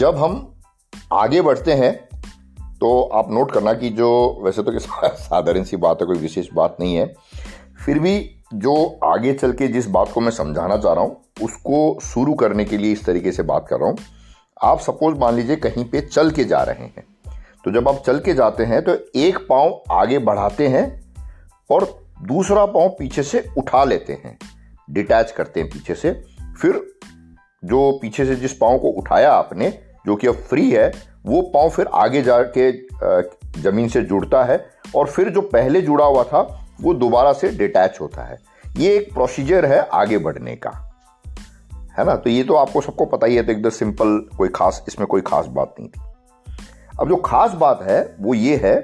जब हम आगे बढ़ते हैं तो आप नोट करना कि जो वैसे तो साधारण सी बात है, कोई विशेष बात नहीं है। फिर भी जो आगे चल के जिस बात को मैं समझाना चाह रहा हूँ, उसको शुरू करने के लिए इस तरीके से बात कर रहा हूँ। आप सपोज़ मान लीजिए कहीं पे चल के जा रहे हैं। तो जब आप चल के जाते हैं तो एक पाँव आगे बढ़ाते हैं और दूसरा पाँव पीछे से उठा लेते हैं। डिटैच करते हैं पीछे से। फिर जो पीछे से जिस पाँव को उठाया आपने जो कि अब फ्री है वो पाँव फिर आगे जाके ज़मीन से जुड़ता है और फिर जो पहले जुड़ा हुआ था वो दोबारा से डिटैच होता है। ये एक प्रोसीजर है आगे बढ़ने का। है ना? तो ये तो आपको सबको पता ही है तो एकदम सिंपल कोई खास इसमें कोई खास बात नहीं थी। अब जो खास बात है वो ये है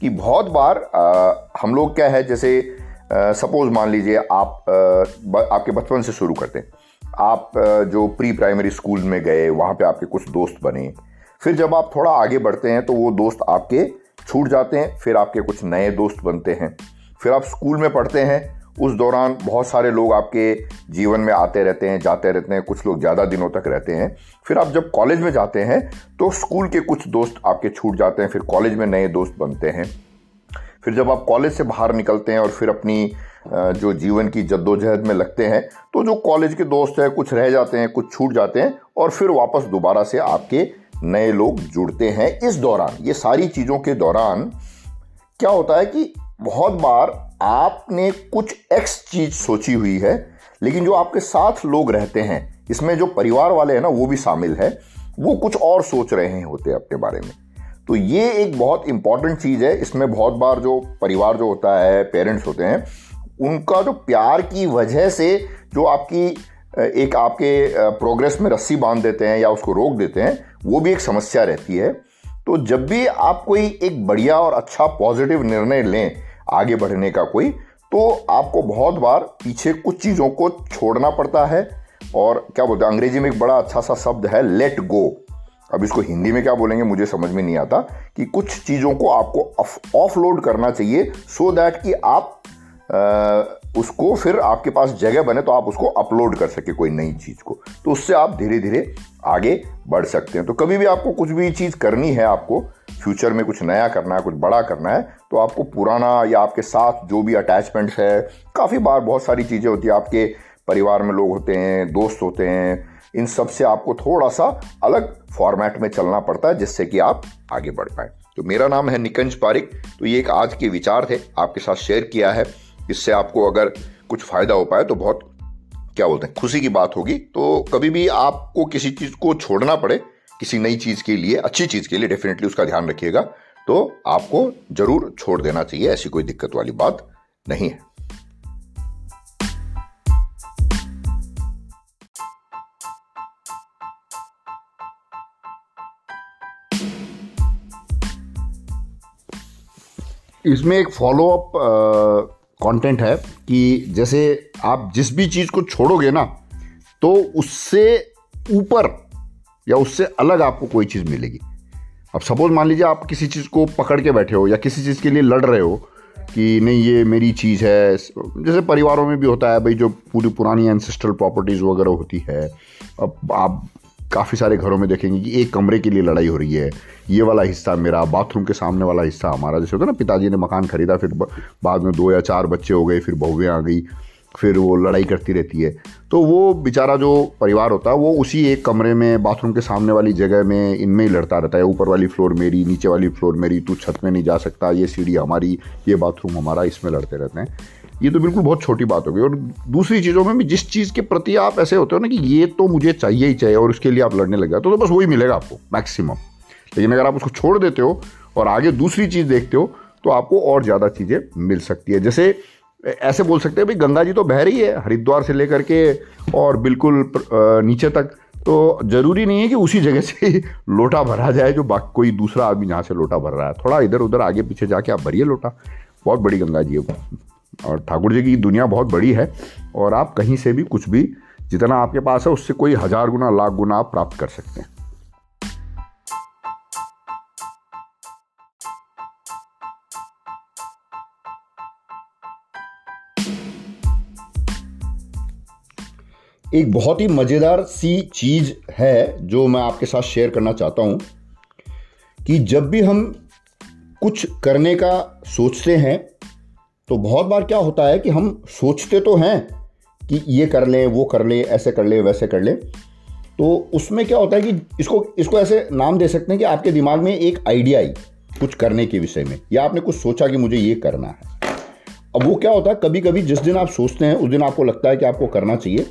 कि बहुत बार आ, हम लोग क्या है जैसे सपोज़ मान लीजिए आप आ, आपके बचपन से शुरू करते हैं। आप जो प्री प्राइमरी स्कूल में गए, वहाँ पे आपके कुछ दोस्त बने। फिर जब आप थोड़ा आगे बढ़ते हैं तो वो दोस्त आपके छूट जाते हैं, फिर आपके कुछ नए दोस्त बनते हैं। फिर आप स्कूल में पढ़ते हैं, उस दौरान बहुत सारे लोग आपके जीवन में आते रहते हैं, जाते रहते हैं, कुछ लोग ज़्यादा दिनों तक रहते हैं। फिर आप जब कॉलेज में जाते हैं तो स्कूल के कुछ दोस्त आपके छूट जाते हैं, फिर कॉलेज में नए दोस्त बनते हैं। फिर जब आप कॉलेज से बाहर निकलते हैं और फिर अपनी जो जीवन की जद्दोजहद में लगते हैं तो जो कॉलेज के दोस्त हैं, कुछ रह जाते हैं, कुछ छूट जाते हैं और फिर वापस दोबारा से आपके नए लोग जुड़ते हैं। इस दौरान, ये सारी चीज़ों के दौरान क्या होता है कि बहुत बार आपने कुछ एक्स चीज़ सोची हुई है, लेकिन जो आपके साथ लोग रहते हैं, इसमें जो परिवार वाले हैं ना, वो भी शामिल है, वो कुछ और सोच रहे होते हैं अपने बारे में। तो ये एक बहुत इंपॉर्टेंट चीज़ है। इसमें बहुत बार जो परिवार जो होता है पेरेंट्स होते हैं, उनका जो प्यार की वजह से जो आपकी एक आपके प्रोग्रेस में रस्सी बाँध देते हैं या उसको रोक देते हैं, वो भी एक समस्या रहती है। तो जब भी आप कोई एक बढ़िया और अच्छा पॉजिटिव निर्णय लें, आगे बढ़ने का कोई तो आपको बहुत बार पीछे कुछ चीज़ों को छोड़ना पड़ता है और क्या बोलते हैं, अंग्रेज़ी में एक बड़ा अच्छा सा शब्द है लेट गो अब इसको हिंदी में क्या बोलेंगे मुझे समझ में नहीं आता कि कुछ चीज़ों को आपको ऑफ़ लोड करना चाहिए सो so दैट कि आप आ, उसको फिर आपके पास जगह बने तो आप उसको अपलोड कर सके कोई नई चीज़ को। तो उससे आप धीरे धीरे आगे बढ़ सकते हैं। तो कभी भी आपको कुछ भी चीज़ करनी है आपको फ्यूचर में कुछ नया करना है कुछ बड़ा करना है तो आपको पुराना या आपके साथ जो भी अटैचमेंट है काफ़ी बार बहुत सारी चीज़ें होती है। आपके परिवार में लोग होते हैं दोस्त होते हैं इन सबसे आपको थोड़ा सा अलग फॉर्मेट में चलना पड़ता है, जिससे कि आप आगे बढ़ पाए। तो मेरा नाम है निकंज पारिक तो ये एक आज के विचार थे, आपके साथ शेयर किया है। इससे आपको अगर कुछ फ़ायदा हो पाए तो बहुत, क्या बोलते हैं, खुशी की बात होगी। तो कभी भी आपको किसी चीज़ को छोड़ना पड़े, किसी नई चीज़ के लिए, अच्छी चीज़ के लिए डेफिनेटली उसका ध्यान रखिएगा। तो आपको ज़रूर छोड़ देना चाहिए, ऐसी कोई दिक्कत वाली बात नहीं है। इसमें एक फॉलो अप कंटेंट है कि जैसे आप जिस भी चीज़ को छोड़ोगे ना तो उससे ऊपर या उससे अलग आपको कोई चीज़ मिलेगी। अब सपोज़ मान लीजिए आप किसी चीज़ को पकड़ के बैठे हो या किसी चीज़ के लिए लड़ रहे हो कि नहीं, ये मेरी चीज़ है। जैसे परिवारों में भी होता है भाई, जो पूरी पुरानी एंसेस्ट्रल प्रॉपर्टीज़ वगैरह होती है। अब आप काफ़ी सारे घरों में देखेंगे कि एक कमरे के लिए लड़ाई हो रही है। ये वाला हिस्सा मेरा, बाथरूम के सामने वाला हिस्सा हमारा, जैसे होता है ना, पिताजी ने मकान खरीदा, फिर बाद में दो या चार बच्चे हो गए, फिर बहुएँ आ गई, फिर वो लड़ाई करती रहती है। तो वो बेचारा जो परिवार होता है, वो उसी एक कमरे में, बाथरूम के सामने वाली जगह में इनमें ही लड़ता रहता है। ऊपर वाली फ्लोर मेरी, नीचे वाली फ्लोर मेरी, तू छत में नहीं जा सकता, ये सीढ़ी हमारी, ये बाथरूम हमारा, इसमें लड़ते रहते हैं। ये तो बिल्कुल बहुत छोटी बात हो गई। और दूसरी चीज़ों में भी जिस चीज़ के प्रति आप ऐसे होते हो ना कि ये तो मुझे चाहिए ही चाहिए और उसके लिए आप लड़ने लग जाते हो तो बस वही मिलेगा आपको मैक्सिमम लेकिन अगर आप उसको छोड़ देते हो और आगे दूसरी चीज़ देखते हो तो आपको और ज़्यादा चीज़ें मिल सकती है। जैसे ऐसे बोल सकते हैं, भाई गंगा जी तो बह रही है हरिद्वार से लेकर के और बिल्कुल नीचे तक। तो ज़रूरी नहीं है कि उसी जगह से लोटा भरा जाए जो बाकी कोई दूसरा आदमी जहाँ से लोटा भर रहा है। थोड़ा इधर उधर आगे पीछे जाके आप भरिए लोटा। बहुत बड़ी गंगा जी है और ठाकुर जी की दुनिया बहुत बड़ी है और आप कहीं से भी कुछ भी जितना आपके पास है, उससे कोई हज़ार गुना, लाख गुना आप प्राप्त कर सकते हैं। एक बहुत ही मज़ेदार सी चीज़ है जो मैं आपके साथ शेयर करना चाहता हूँ कि जब भी हम कुछ करने का सोचते हैं तो बहुत बार क्या होता है कि हम सोचते तो हैं कि ये कर लें, वो कर लें, ऐसे कर लें, वैसे कर लें। तो उसमें क्या होता है कि इसको इसको ऐसे नाम दे सकते हैं कि आपके दिमाग में एक आइडिया आई कुछ करने के विषय में, या आपने कुछ सोचा कि मुझे ये करना है। अब वो क्या होता है कभी कभी जिस दिन आप सोचते हैं, उस दिन आपको लगता है कि आपको करना चाहिए।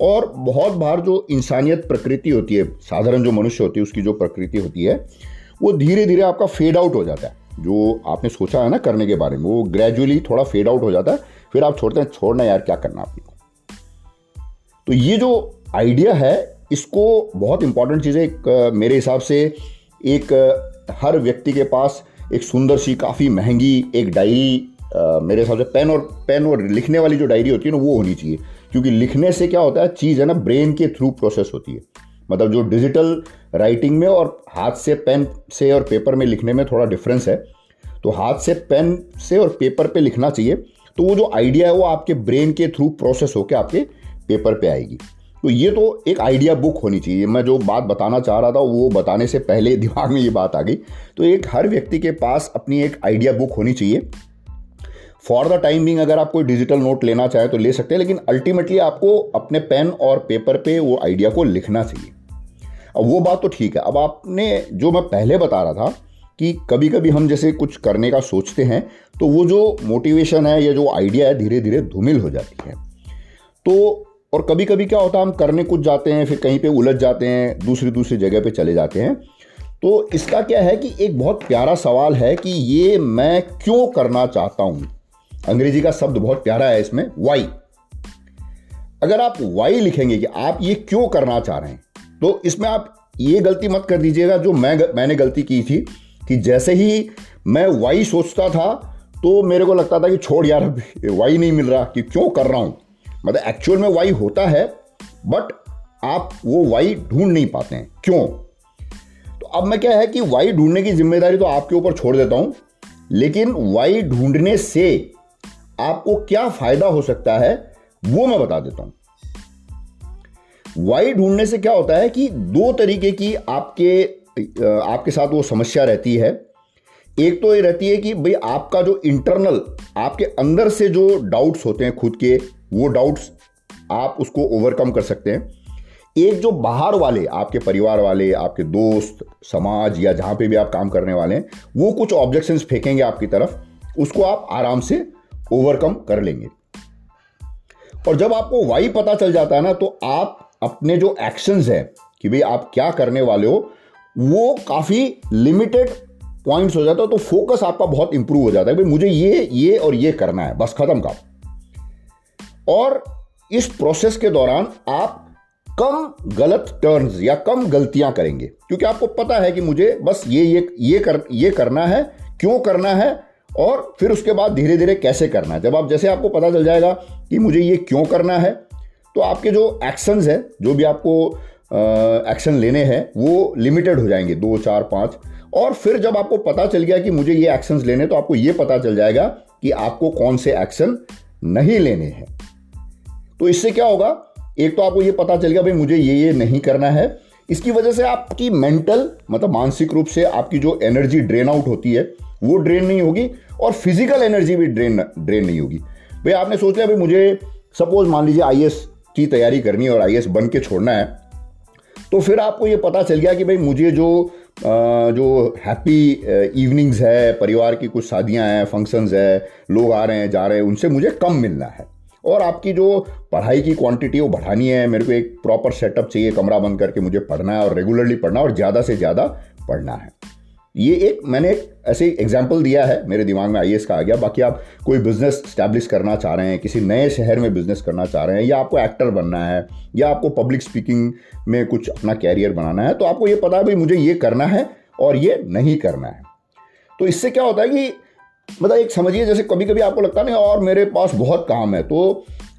और बहुत बार जो इंसानियत प्रकृति होती है, साधारण जो मनुष्य होती है, उसकी जो प्रकृति होती है, वो धीरे धीरे आपका फेड आउट हो जाता है। जो आपने सोचा है ना करने के बारे में, वो ग्रेजुअली थोड़ा फेड आउट हो जाता है। फिर आप छोड़ते हैं छोड़ना यार, क्या करना आपने? तो ये जो आइडिया है, इसको बहुत इंपॉर्टेंट चीज़ है एक, मेरे हिसाब से, एक, हर व्यक्ति के पास एक सुंदर सी, काफ़ी महँगी एक डायरी मेरे हिसाब से पेन और पेन और लिखने वाली जो डायरी होती है ना, वो होनी चाहिए। क्योंकि लिखने से क्या होता है, चीज़ है ना ब्रेन के थ्रू प्रोसेस होती है। मतलब जो डिजिटल राइटिंग में और हाथ से पेन से और पेपर में लिखने में थोड़ा डिफरेंस है तो हाथ से पेन से और पेपर पे लिखना चाहिए तो वो जो आइडिया है वो आपके ब्रेन के थ्रू प्रोसेस होकर आपके पेपर पे आएगी। तो ये तो एक आइडिया बुक होनी चाहिए। मैं जो बात बताना चाह रहा था, वो बताने से पहले दिमाग में ये बात आ गई। तो एक हर व्यक्ति के पास अपनी एक आइडिया बुक होनी चाहिए। फॉर द टाइम बिंग अगर आप कोई डिजिटल नोट लेना चाहें तो ले सकते हैं, लेकिन अल्टीमेटली आपको अपने पेन और पेपर पे वो आइडिया को लिखना चाहिए। अब वो बात तो ठीक है। अब आपने जो मैं पहले बता रहा था कि कभी कभी हम जैसे कुछ करने का सोचते हैं तो वो जो मोटिवेशन है या जो आइडिया है धीरे धीरे धूमिल हो जाती है। तो और कभी कभी क्या होता है, हम करने कुछ जाते हैं, फिर कहीं पे उलझ जाते हैं दूसरी दूसरी जगह पे चले जाते हैं। तो इसका क्या है कि एक बहुत प्यारा सवाल है कि ये मैं क्यों करना चाहता हूँ? अंग्रेज़ी का शब्द बहुत प्यारा है इसमें वाई अगर आप वाई लिखेंगे कि आप ये क्यों करना चाह रहे हैं तो इसमें आप ये गलती मत कर दीजिएगा जो मैं मैंने गलती की थी, कि जैसे ही मैं वाई सोचता था तो मेरे को लगता था कि छोड़ यार वाई नहीं मिल रहा, कि क्यों कर रहा हूँ? मतलब एक्चुअल में वाई होता है बट आप वो वाई ढूंढ नहीं पाते हैं। क्यों? तो अब मैं क्या है कि वाई ढूँढने की ज़िम्मेदारी तो आपके ऊपर छोड़ देता हूँ, लेकिन वाई ढूँढने से आपको क्या फ़ायदा हो सकता है, वो मैं बता देता हूँ। वाई ढूँढने से क्या होता है कि दो तरीके की आपके आपके साथ वो समस्या रहती है। एक तो ये रहती है कि भाई आपका जो इंटरनल आपके अंदर से जो डाउट्स होते हैं खुद के, वो डाउट्स आप उसको ओवरकम कर सकते हैं। एक जो बाहर वाले, आपके परिवार वाले, आपके दोस्त, समाज या जहाँ पे भी आप काम करने वाले हैं, वो कुछ ऑब्जेक्शंस फेंकेंगे आपकी तरफ़, उसको आप आराम से ओवरकम कर लेंगे। और जब आपको वाई पता चल जाता है ना तो आप अपने जो एक्शंस है कि भाई आप क्या करने वाले हो, वो काफ़ी लिमिटेड पॉइंट्स हो जाता है तो फोकस आपका बहुत इंप्रूव हो जाता है भाई मुझे ये ये और ये करना है, बस खत्म का और इस प्रोसेस के दौरान आप कम गलत टर्न्स या कम गलतियाँ करेंगे, क्योंकि आपको पता है कि मुझे बस ये ये ये कर, ये करना है, क्यों करना है, और फिर उसके बाद धीरे धीरे कैसे करना है। जब आप, जैसे आपको पता चल जाएगा कि मुझे ये क्यों करना है तो आपके जो एक्शंस है, जो भी आपको एक्शन लेने हैं, वो लिमिटेड हो जाएँगे, दो, चार, पाँच। और फिर जब आपको पता चल गया कि मुझे ये एक्शंस लेने तो आपको ये पता चल जाएगा कि आपको कौन से एक्शन नहीं लेने हैं। तो इससे क्या होगा? एक तो आपको ये पता चल गया, भाई, मुझे ये ये नहीं करना है। इसकी वजह से आपकी मेंटल मतलब मानसिक रूप से आपकी जो एनर्जी ड्रेन आउट होती है, वो ड्रेन नहीं होगी और फ़िज़िकल एनर्जी भी ड्रेन ड्रेन नहीं होगी। भाई, आपने सोच लिया, भाई, मुझे सपोज़ मान लीजिए आई की तैयारी करनी है और आईएएस बन के छोड़ना है। तो फिर आपको ये पता चल गया कि भाई मुझे जो जो हैप्पी इवनिंग्स है, परिवार की कुछ शादियाँ हैं फ़ंक्शंस है, लोग आ रहे हैं, जा रहे हैं, उनसे मुझे कम मिलना है। और आपकी जो पढ़ाई की क्वांटिटी वो बढ़ानी है, मेरे को एक प्रॉपर सेटअप चाहिए, कमरा बंद करके मुझे पढ़ना है और रेगुलरली पढ़ना और ज़्यादा से ज़्यादा पढ़ना है। ये एक मैंने एक ऐसे एग्ज़ाम्पल दिया है मेरे दिमाग में आई का आ गया। बाकी आप कोई बिज़नेस स्टैब्लिश करना चाह रहे हैं किसी नए शहर में बिज़नेस करना चाह रहे हैं या आपको एक्टर बनना है या आपको पब्लिक स्पीकिंग में कुछ अपना कैरियर बनाना है तो आपको ये पता है भाई मुझे ये करना है और ये नहीं करना है। तो इससे क्या होता है कि मतलब एक समझिए जैसे कभी कभी आपको लगता नहीं और मेरे पास बहुत काम है। तो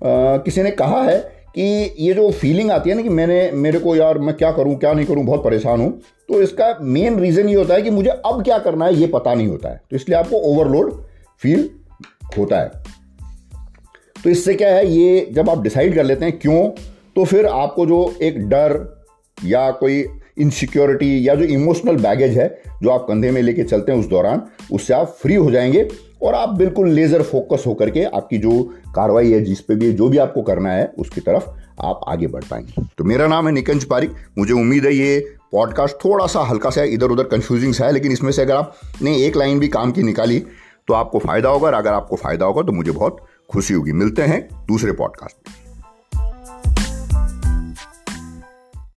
आ, किसी ने कहा है कि ये जो फीलिंग आती है ना कि मैंने, मेरे को यार मैं क्या करूँ, क्या नहीं करूँ, बहुत परेशान हूँ तो इसका मेन रीज़न ये होता है कि मुझे अब क्या करना है ये पता नहीं होता है। तो इसलिए आपको ओवरलोड फील होता है। तो इससे क्या है, ये जब आप डिसाइड कर लेते हैं क्यों तो फिर आपको जो एक डर या कोई इनसिक्योरिटी या जो इमोशनल बैगेज है जो आप कंधे में लेके चलते हैं उस दौरान, उससे आप फ्री हो जाएँगे और आप बिल्कुल लेजर फोकस होकर के आपकी जो कार्रवाई है, जिस पे भी जो भी आपको करना है, उसकी तरफ़ आप आगे बढ़ पाएँगे। तो मेरा नाम है निकंज पारिक। मुझे उम्मीद है ये पॉडकास्ट थोड़ा सा हल्का सा इधर उधर कंफ्यूजिंग सा है, लेकिन इसमें से अगर आपने एक लाइन भी काम की निकाली तो आपको फ़ायदा होगा, और अगर आपको फ़ायदा होगा तो मुझे बहुत खुशी होगी। मिलते हैं दूसरे पॉडकास्ट में